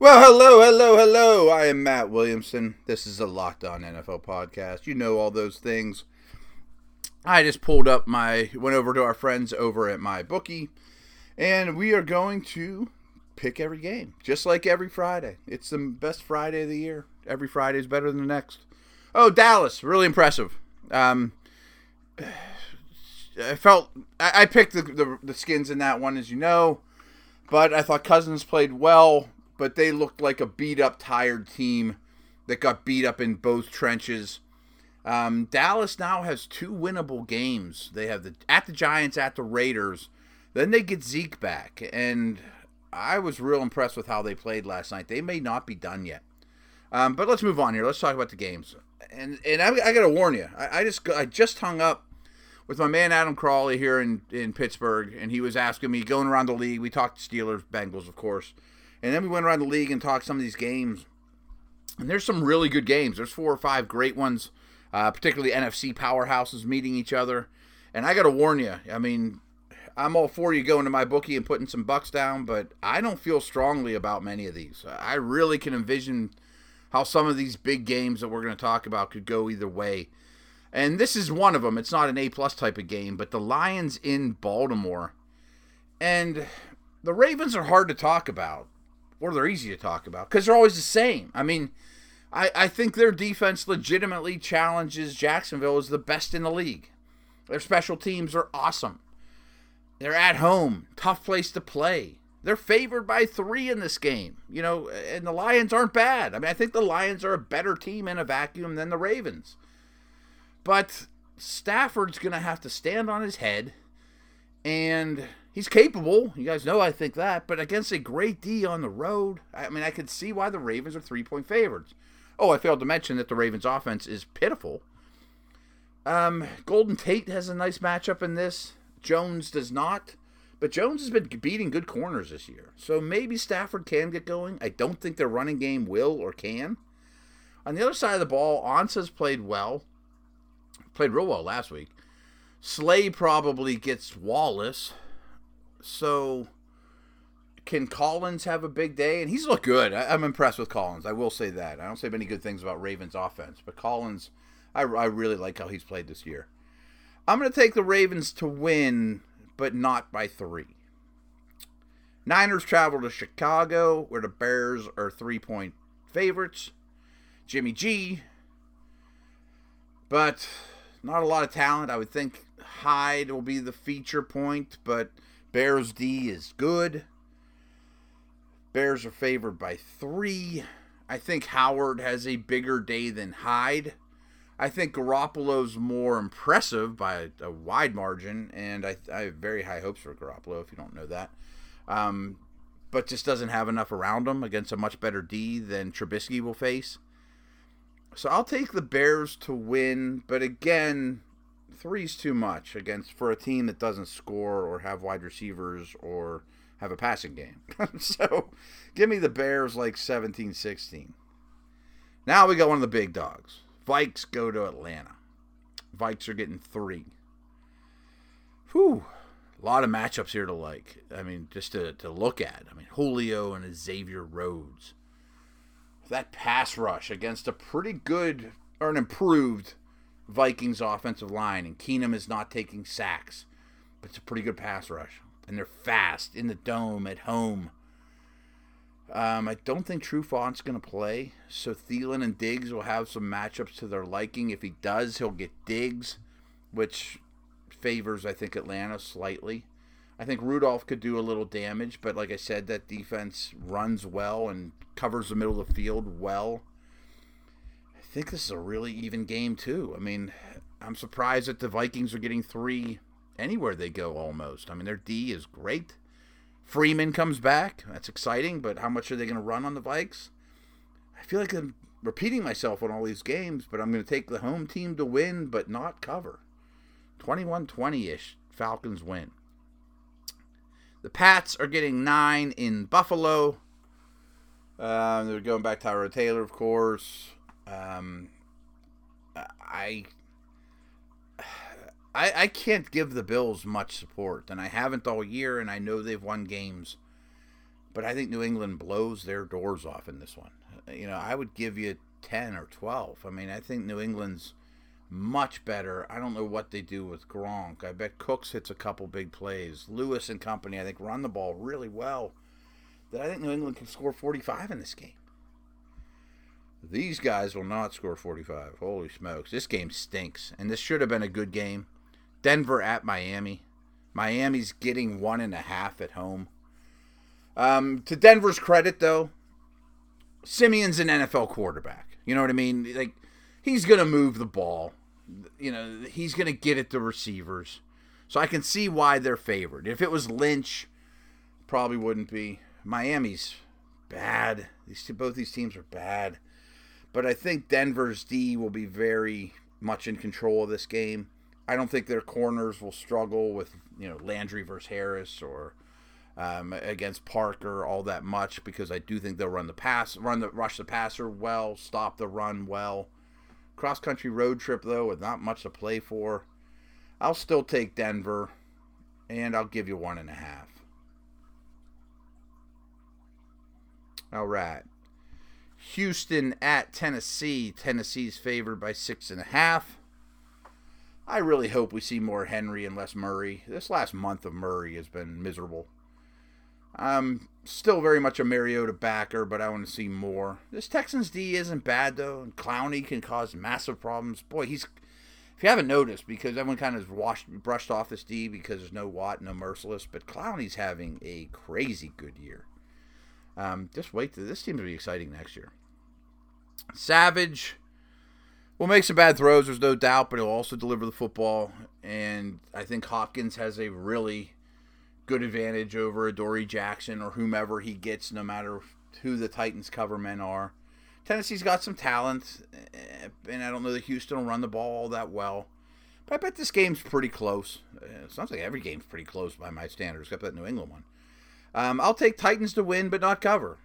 Well, hello, hello, hello. I am Matt Williamson. This is a Locked On NFL podcast. You know all those things. I just pulled up my, went over to our friends over at MyBookie, and we are going to pick every game, just like every Friday. It's the best Friday of the year. Every Friday is better than the next. Oh, Dallas, really impressive. Um, I felt I, I picked the, the the skins in that one, as you know, but I thought Cousins played well, but they looked like a beat up, tired team that got beat up in both trenches. Um, Dallas now has two winnable games. They have the at the Giants, at the Raiders. Then they get Zeke back, and I was real impressed with how they played last night. They may not be done yet. Um, but let's move on here. Let's talk about the games. And and I, I got to warn you, I, I just I just hung up with my man Adam Crowley here in, in Pittsburgh, and he was asking me going around the league. We talked Steelers, Bengals, of course, and then we went around the league and talked some of these games. And there's some really good games. There's four or five great ones, uh, particularly NFC powerhouses meeting each other. And I got to warn you, I mean, I'm all for you going to MyBookie and putting some bucks down, but I don't feel strongly about many of these. I really can envision how some of these big games that we're going to talk about could go either way and this is one of them. It's not an A plus type of game, but the Lions in Baltimore, and the Ravens are hard to talk about, or they're easy to talk about because they're always the same. I mean, I I think their defense legitimately challenges Jacksonville as the best in the league. Their special teams are awesome. They're at home, tough place to play. They're favored by three in this game, you know, and the Lions aren't bad. I mean, I think the Lions are a better team in a vacuum than the Ravens. But Stafford's going to have to stand on his head, and he's capable. You guys know I think that. But against a great D on the road, I mean, I could see why the Ravens are three point favorites. Oh, I failed to mention that the Ravens' offense is pitiful. Um, Golden Tate has a nice matchup in this. Jones does not. But Jones has been beating good corners this year. So maybe Stafford can get going. I don't think their running game will or can. On the other side of the ball, Ansah's played well played real well last week. Slay probably gets Wallace. So can Collins have a big day? And he's looked good. I, am I'm impressed with Collins. I will say that. I don't say many good things about Ravens offense, but Collins, I, I really like how he's played this year. I'm going to take the Ravens to win, but not by three. Niners travel to Chicago, where the Bears are three point favorites. Jimmy G. But not a lot of talent. I would think Hyde will be the feature point, but Bears D is good. Bears are favored by three. I think Howard has a bigger day than Hyde. I think Garoppolo's more impressive by a, a wide margin, and I, I, have very high hopes for Garoppolo, if you don't know that. Um, but just doesn't have enough around him against a much better D than Trubisky will face. So I'll take the Bears to win, but again, three's too much against for a team that doesn't score or have wide receivers or have a passing game. so give me the Bears like 17 16. Now we got one of the big dogs. Vikes go to Atlanta. Vikes are getting three. Whew. A lot of matchups here to like. I mean, just to, to look at. I mean, Julio and Xavier Rhodes that pass rush against a pretty good or an improved Vikings offensive line, and Keenum is not taking sacks, but it's a pretty good pass rush, and they're fast in the dome at home. Um, I don't think Trufant's going to play, so Thielen and Diggs will have some matchups to their liking. If he does, he'll get Diggs, which favors I think Atlanta slightly. I think Rudolph could do a little damage, but like I said, that defense runs well and covers the middle of the field well. I think this is a really even game too. I mean, I'm surprised that the Vikings are getting three anywhere they go almost. I mean, their D is great. Freeman comes back. That's exciting, but how much are they going to run on the Vikes? I feel like I'm repeating myself on all these games, but I'm going to take the home team to win, but not cover. 21 20 ish. Falcons win. The Pats are getting nine in Buffalo. Um, they're going back to Tyrod Taylor, of course. Um, I, I, I can't give the Bills much support, and I haven't all year. And I know they've won games, but I think New England blows their doors off in this one. You know, I would give you 10 or 12. I mean, I think New England's much better. I don't know what they do with Gronk. I bet Cooks hits a couple big plays. Lewis and company, I think, run the ball really well. That I think New England can score 45 in this game. These guys will not score 45. Holy smokes. This game stinks. And this should have been a good game. Denver at Miami. Miami's getting one and a half at home. Um, to Denver's credit, though, Siemian's an NFL quarterback. You know what I mean? Like, he's going to move the ball. You know, he's going to get it to receivers. So I can see why they're favored. If it was Lynch, probably wouldn't be. Miami's bad. These two, both these teams are bad. But I think Denver's D will be very much in control of this game. I don't think their corners will struggle with you know Landry versus Harris or um, against Parker all that much because I do think they'll run the pass, run the rush the passer well, stop the run well. Cross country road trip though with not much to play for. I'll still take Denver, and I'll give you one and a half. All right. Houston at Tennessee. Tennessee's favored by six and a half. I really hope we see more Henry and less Murray. This last month of Murray has been miserable. I'm still very much a Mariota backer, but I want to see more. This Texans D isn't bad though, and Clowney can cause massive problems. Boy, he's if you haven't noticed, because everyone kind of washed brushed off this D because there's no Watt, no Mercilus, but Clowney's having a crazy good year. Um, just wait. This team will be exciting next year. Savage will make some bad throws, there's no doubt, but he'll also deliver the football. And I think Hopkins has a really good advantage over Adoree Jackson or whomever he gets, no matter who the Titans cover men are. Tennessee's got some talent, eh, and I don't know that Houston will run the ball all that well. But I bet this game's pretty close. It sounds like every game's pretty close by my standards, except that New England one. Um, I'll take Titans to win, but not cover.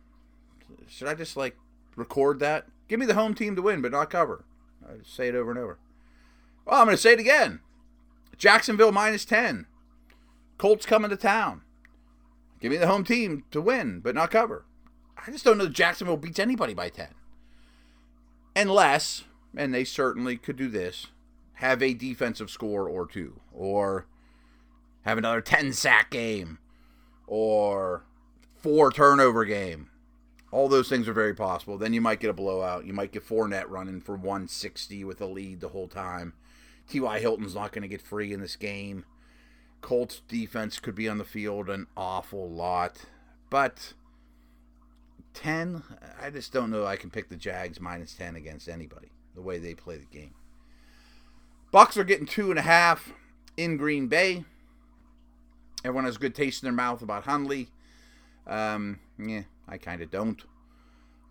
Should I just like record that? Give me the home team to win, but not cover. I say it over and over. Well, I'm going to say it again. Jacksonville minus 10. Colts coming to town. Give me the home team to win, but not cover. I just don't know that Jacksonville beats anybody by 10. Unless, and they certainly could do this, have a defensive score or two, or have another 10 sack game or four turnover game. All those things are very possible. Then you might get a blowout. You might get Fournette running for 160 with a lead the whole time. T.Y. Hilton's not going to get free in this game. Colts defense could be on the field an awful lot. But 10, I just don't know I can pick the Jags minus 10 against anybody, the way they play the game. Bucs are getting two and a half in Green Bay. Everyone has a good taste in their mouth about Hundley. Um, yeah, I kind of don't.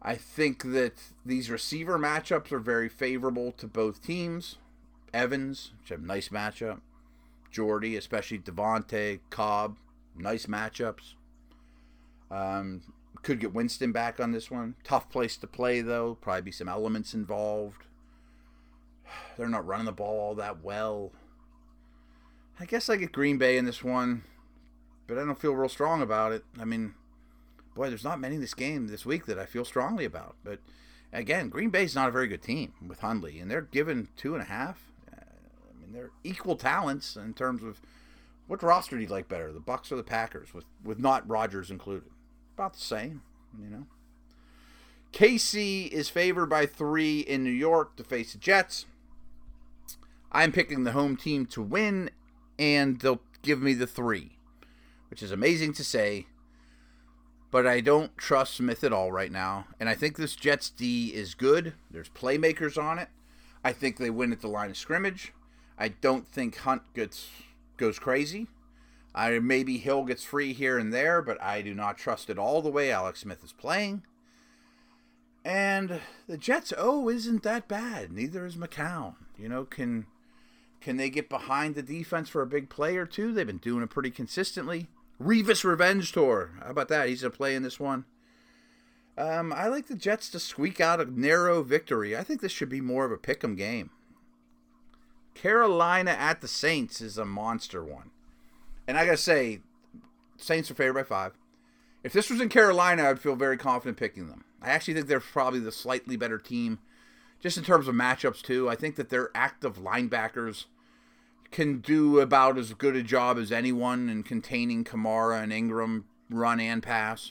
I think that these receiver matchups are very favorable to both teams. Evans, which have nice matchup. Jordy, especially Davante, Cobb, nice matchups. Um, could get Winston back on this one. Tough place to play, though. Probably be some elements involved. They're not running the ball all that well. I guess I get Green Bay in this one but I don't feel real strong about it. I mean, boy, there's not many this game this week that I feel strongly about. But again, Green Bay's not a very good team with Hundley, and they're given two and a half. Uh, I mean, they're equal talents in terms of what roster do you like better, the Bucs or the Packers, with with not Rodgers included? About the same, you know. KC is favored by three in New York to face the Jets. I'm picking the home team to win, and they'll give me the three which is amazing to say. But I don't trust Smith at all right now. And I think this Jets D is good. There's playmakers on it. I think they win at the line of scrimmage. I don't think Hunt gets goes crazy. I maybe Hill gets free here and there, but I do not trust it all the way Alex Smith is playing. And the Jets O isn't that bad. Neither is McCown. You know, can can they get behind the defense for a big play or two? They've been doing it pretty consistently. Revis Revenge Tour. How about that? He's to play in this one. Um, I like the Jets to squeak out a narrow victory. I think this should be more of a pick 'em game. Carolina at the Saints is a monster one. And I got to say, Saints are favored by five. If this was in Carolina, I'd feel very confident picking them. I actually think they're probably the slightly better team, just in terms of matchups too. I think that their active linebackers can do about as good a job as anyone in containing Kamara and Ingram run and pass.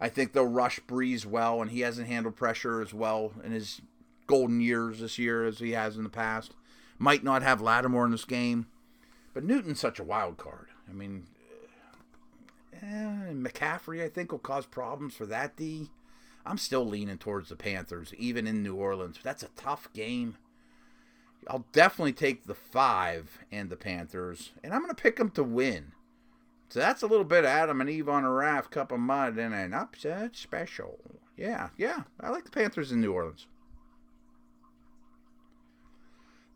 I think they'll rush Brees well, and he hasn't handled pressure as well in his golden years this year as he has in the past. Might not have Lattimore in this game, but Newton's such a wild card. I mean, eh, McCaffrey, I think, will cause problems for that D. I'm still leaning towards the Panthers, even in New Orleans. That's a tough game. I'll definitely take the five and the Panthers, and I'm going to pick them to win. So that's a little bit of Adam and Eve on a raft, cup of mud, and an upset special. Yeah, yeah, I like the Panthers in New Orleans.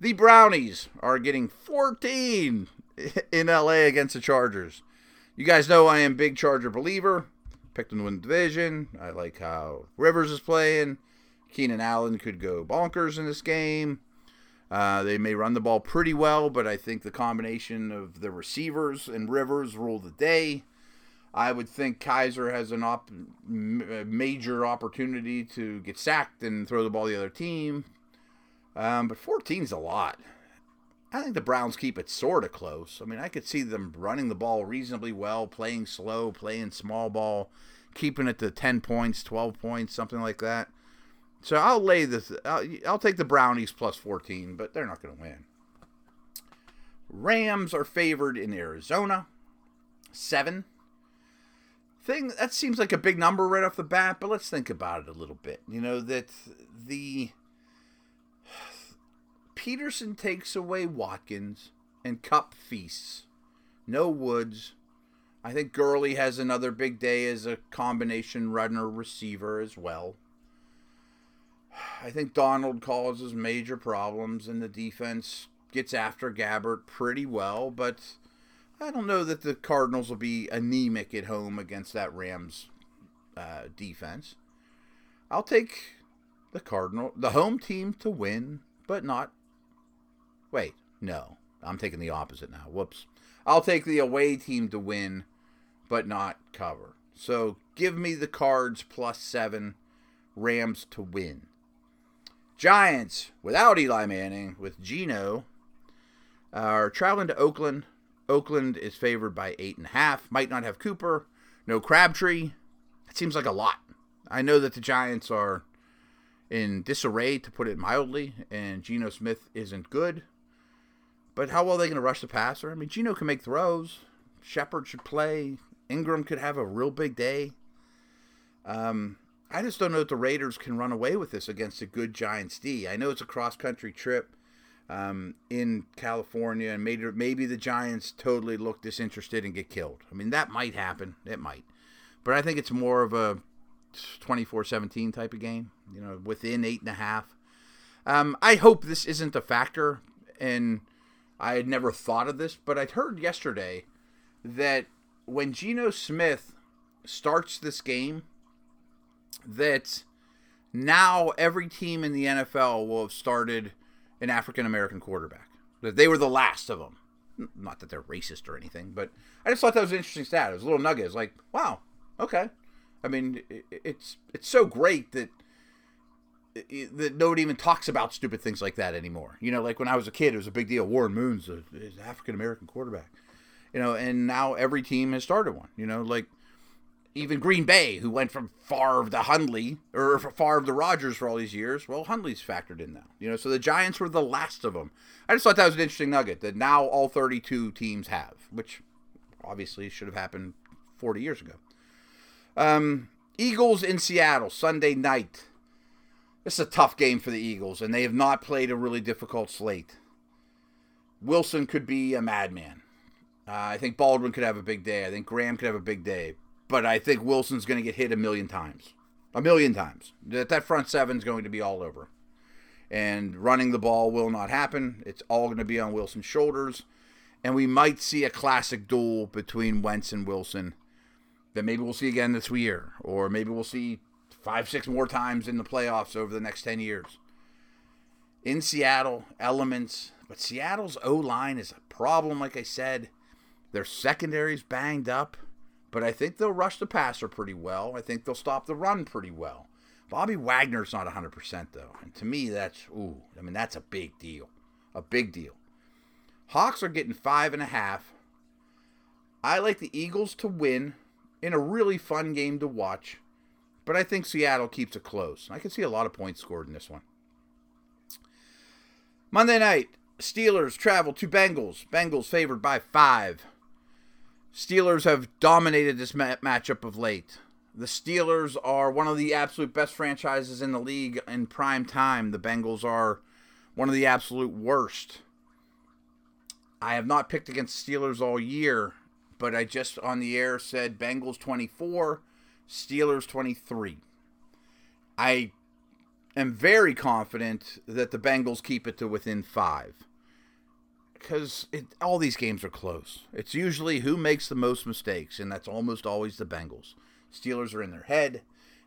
The Brownies are getting 14 in LA against the Chargers. You guys know I am big Charger believer. Picked them to win the division. I like how Rivers is playing. Keenan Allen could go bonkers in this game. Uh, they may run the ball pretty well, but I think the combination of the receivers and Rivers rule the day. I would think Kizer has an op- major opportunity to get sacked and throw the ball the other team. Um, but 14 is a lot. I think the Browns keep it sort of close. I mean, I could see them running the ball reasonably well, playing slow, playing small ball, keeping it to 10 points, 12 points, something like that. So I'll lay this. I'll, I'll take the Brownies plus 14, but they're not going to win. Rams are favored in Arizona, seven. Thing that seems like a big number right off the bat, but let's think about it a little bit. You know that the Peterson takes away Watkins and Kupp feasts. No Woods. I think Gurley has another big day as a combination runner receiver as well. I think Donald causes major problems, and the defense gets after Gabbert pretty well, but I don't know that the Cardinals will be anemic at home against that Rams uh, defense. I'll take the Cardinal, the home team to win, but not. Wait, no, I'm taking the opposite now. Whoops. I'll take the away team to win, but not cover. So give me the Cards plus seven, Rams to win. Giants, without Eli Manning, with Geno, are traveling to Oakland. Oakland is favored by eight and a half. Might not have Cooper. No Crabtree. It seems like a lot. I know that the Giants are in disarray, to put it mildly, and Geno Smith isn't good. But how well are they going to rush the passer? I mean, Geno can make throws. Shepard should play. Engram could have a real big day. Um, I just don't know if the Raiders can run away with this against a good Giants D. I know it's a cross country trip um, in California, and maybe maybe the Giants totally look disinterested and get killed. I mean, that might happen. It might, but I think it's more of a 24-17 type of game. You know, within eight and a half. Um, I hope this isn't a factor, and I had never thought of this, but I heard yesterday that when Geno Smith starts this game that now every team in the NFL will have started an African American quarterback. That they were the last of them. Not that they're racist or anything, but I just thought that was an interesting stat. It was a little nugget. It's like, wow, okay. I mean, it's it's so great that that nobody even talks about stupid things like that anymore. You know, like when I was a kid, it was a big deal. Warren Moon's an African American quarterback. You know, and now every team has started one. You know, like even Green Bay, who went from Favre to Hundley or Favre to Rodgers for all these years, well, Hundley's factored in now. You know, so the Giants were the last of them. I just thought that was an interesting nugget that now all 32 teams have, which obviously should have happened 40 years ago. Um, Eagles in Seattle Sunday night. This is a tough game for the Eagles, and they have not played a really difficult slate. Wilson could be a madman. Uh, I think Baldwin could have a big day. I think Graham could have a big day but I think Wilson's going to get hit a million times. A million times. That that front seven is going to be all over. And running the ball will not happen. It's all going to be on Wilson's shoulders. And we might see a classic duel between Wentz and Wilson that maybe we'll see again this year. Or maybe we'll see five, six more times in the playoffs over the next 10 years. In Seattle, elements. But Seattle's O line is a problem, like I said. Their secondary's banged up. But I think they'll rush the passer pretty well. I think they'll stop the run pretty well. Bobby Wagner's not 100% though. And to me, that's, ooh, I mean, that's a big deal. A big deal. Hawks are getting five and a half. I like the Eagles to win in a really fun game to watch, but I think Seattle keeps it close. I can see a lot of points scored in this one. Monday night, Steelers travel to Bengals. Bengals favored by five. Steelers have dominated this ma- matchup of late. The Steelers are one of the absolute best franchises in the league in prime time. The Bengals are one of the absolute worst. I have not picked against Steelers all year, but I just on the air said Bengals 24, Steelers 23. I am very confident that the Bengals keep it to within five. Because all these games are close. It's usually who makes the most mistakes, and that's almost always the Bengals. Steelers are in their head,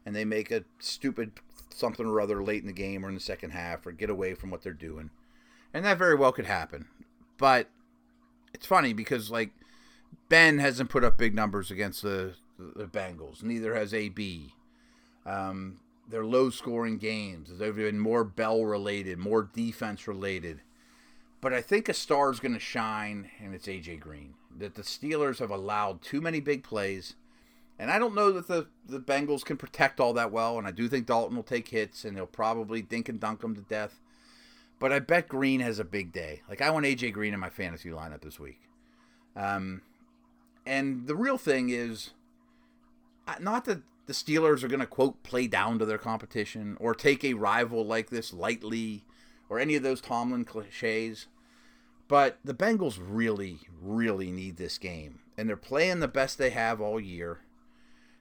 and they make a stupid something or other late in the game or in the second half, or get away from what they're doing. And that very well could happen. But it's funny because, like, Ben hasn't put up big numbers against the, the Bengals. Neither has AB. Um, they're low scoring games. They've been more Bell related, more defense related. But I think a star is going to shine, and it's AJ Green. That the Steelers have allowed too many big plays, and I don't know that the, the Bengals can protect all that well. And I do think Dalton will take hits, and he'll probably dink and dunk them to death. But I bet Green has a big day. Like I want AJ Green in my fantasy lineup this week. Um, and the real thing is, not that the Steelers are going to quote play down to their competition or take a rival like this lightly or any of those Tomlin cliches. But the Bengals really, really need this game. And they're playing the best they have all year.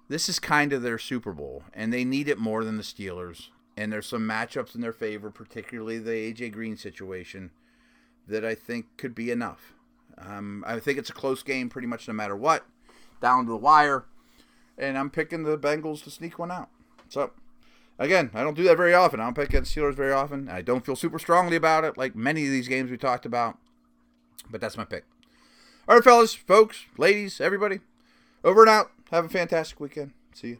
This is kind of their Super Bowl, and they need it more than the Steelers. And there's some matchups in their favor, particularly the A.J. Green situation, that I think could be enough. Um, I think it's a close game pretty much no matter what, down to the wire. And I'm picking the Bengals to sneak one out. So again, I don't do that very often. I don't pick against Steelers very often. I don't feel super strongly about it, like many of these games we talked about. But that's my pick. All right, fellas, folks, ladies, everybody, over and out. Have a fantastic weekend. See you.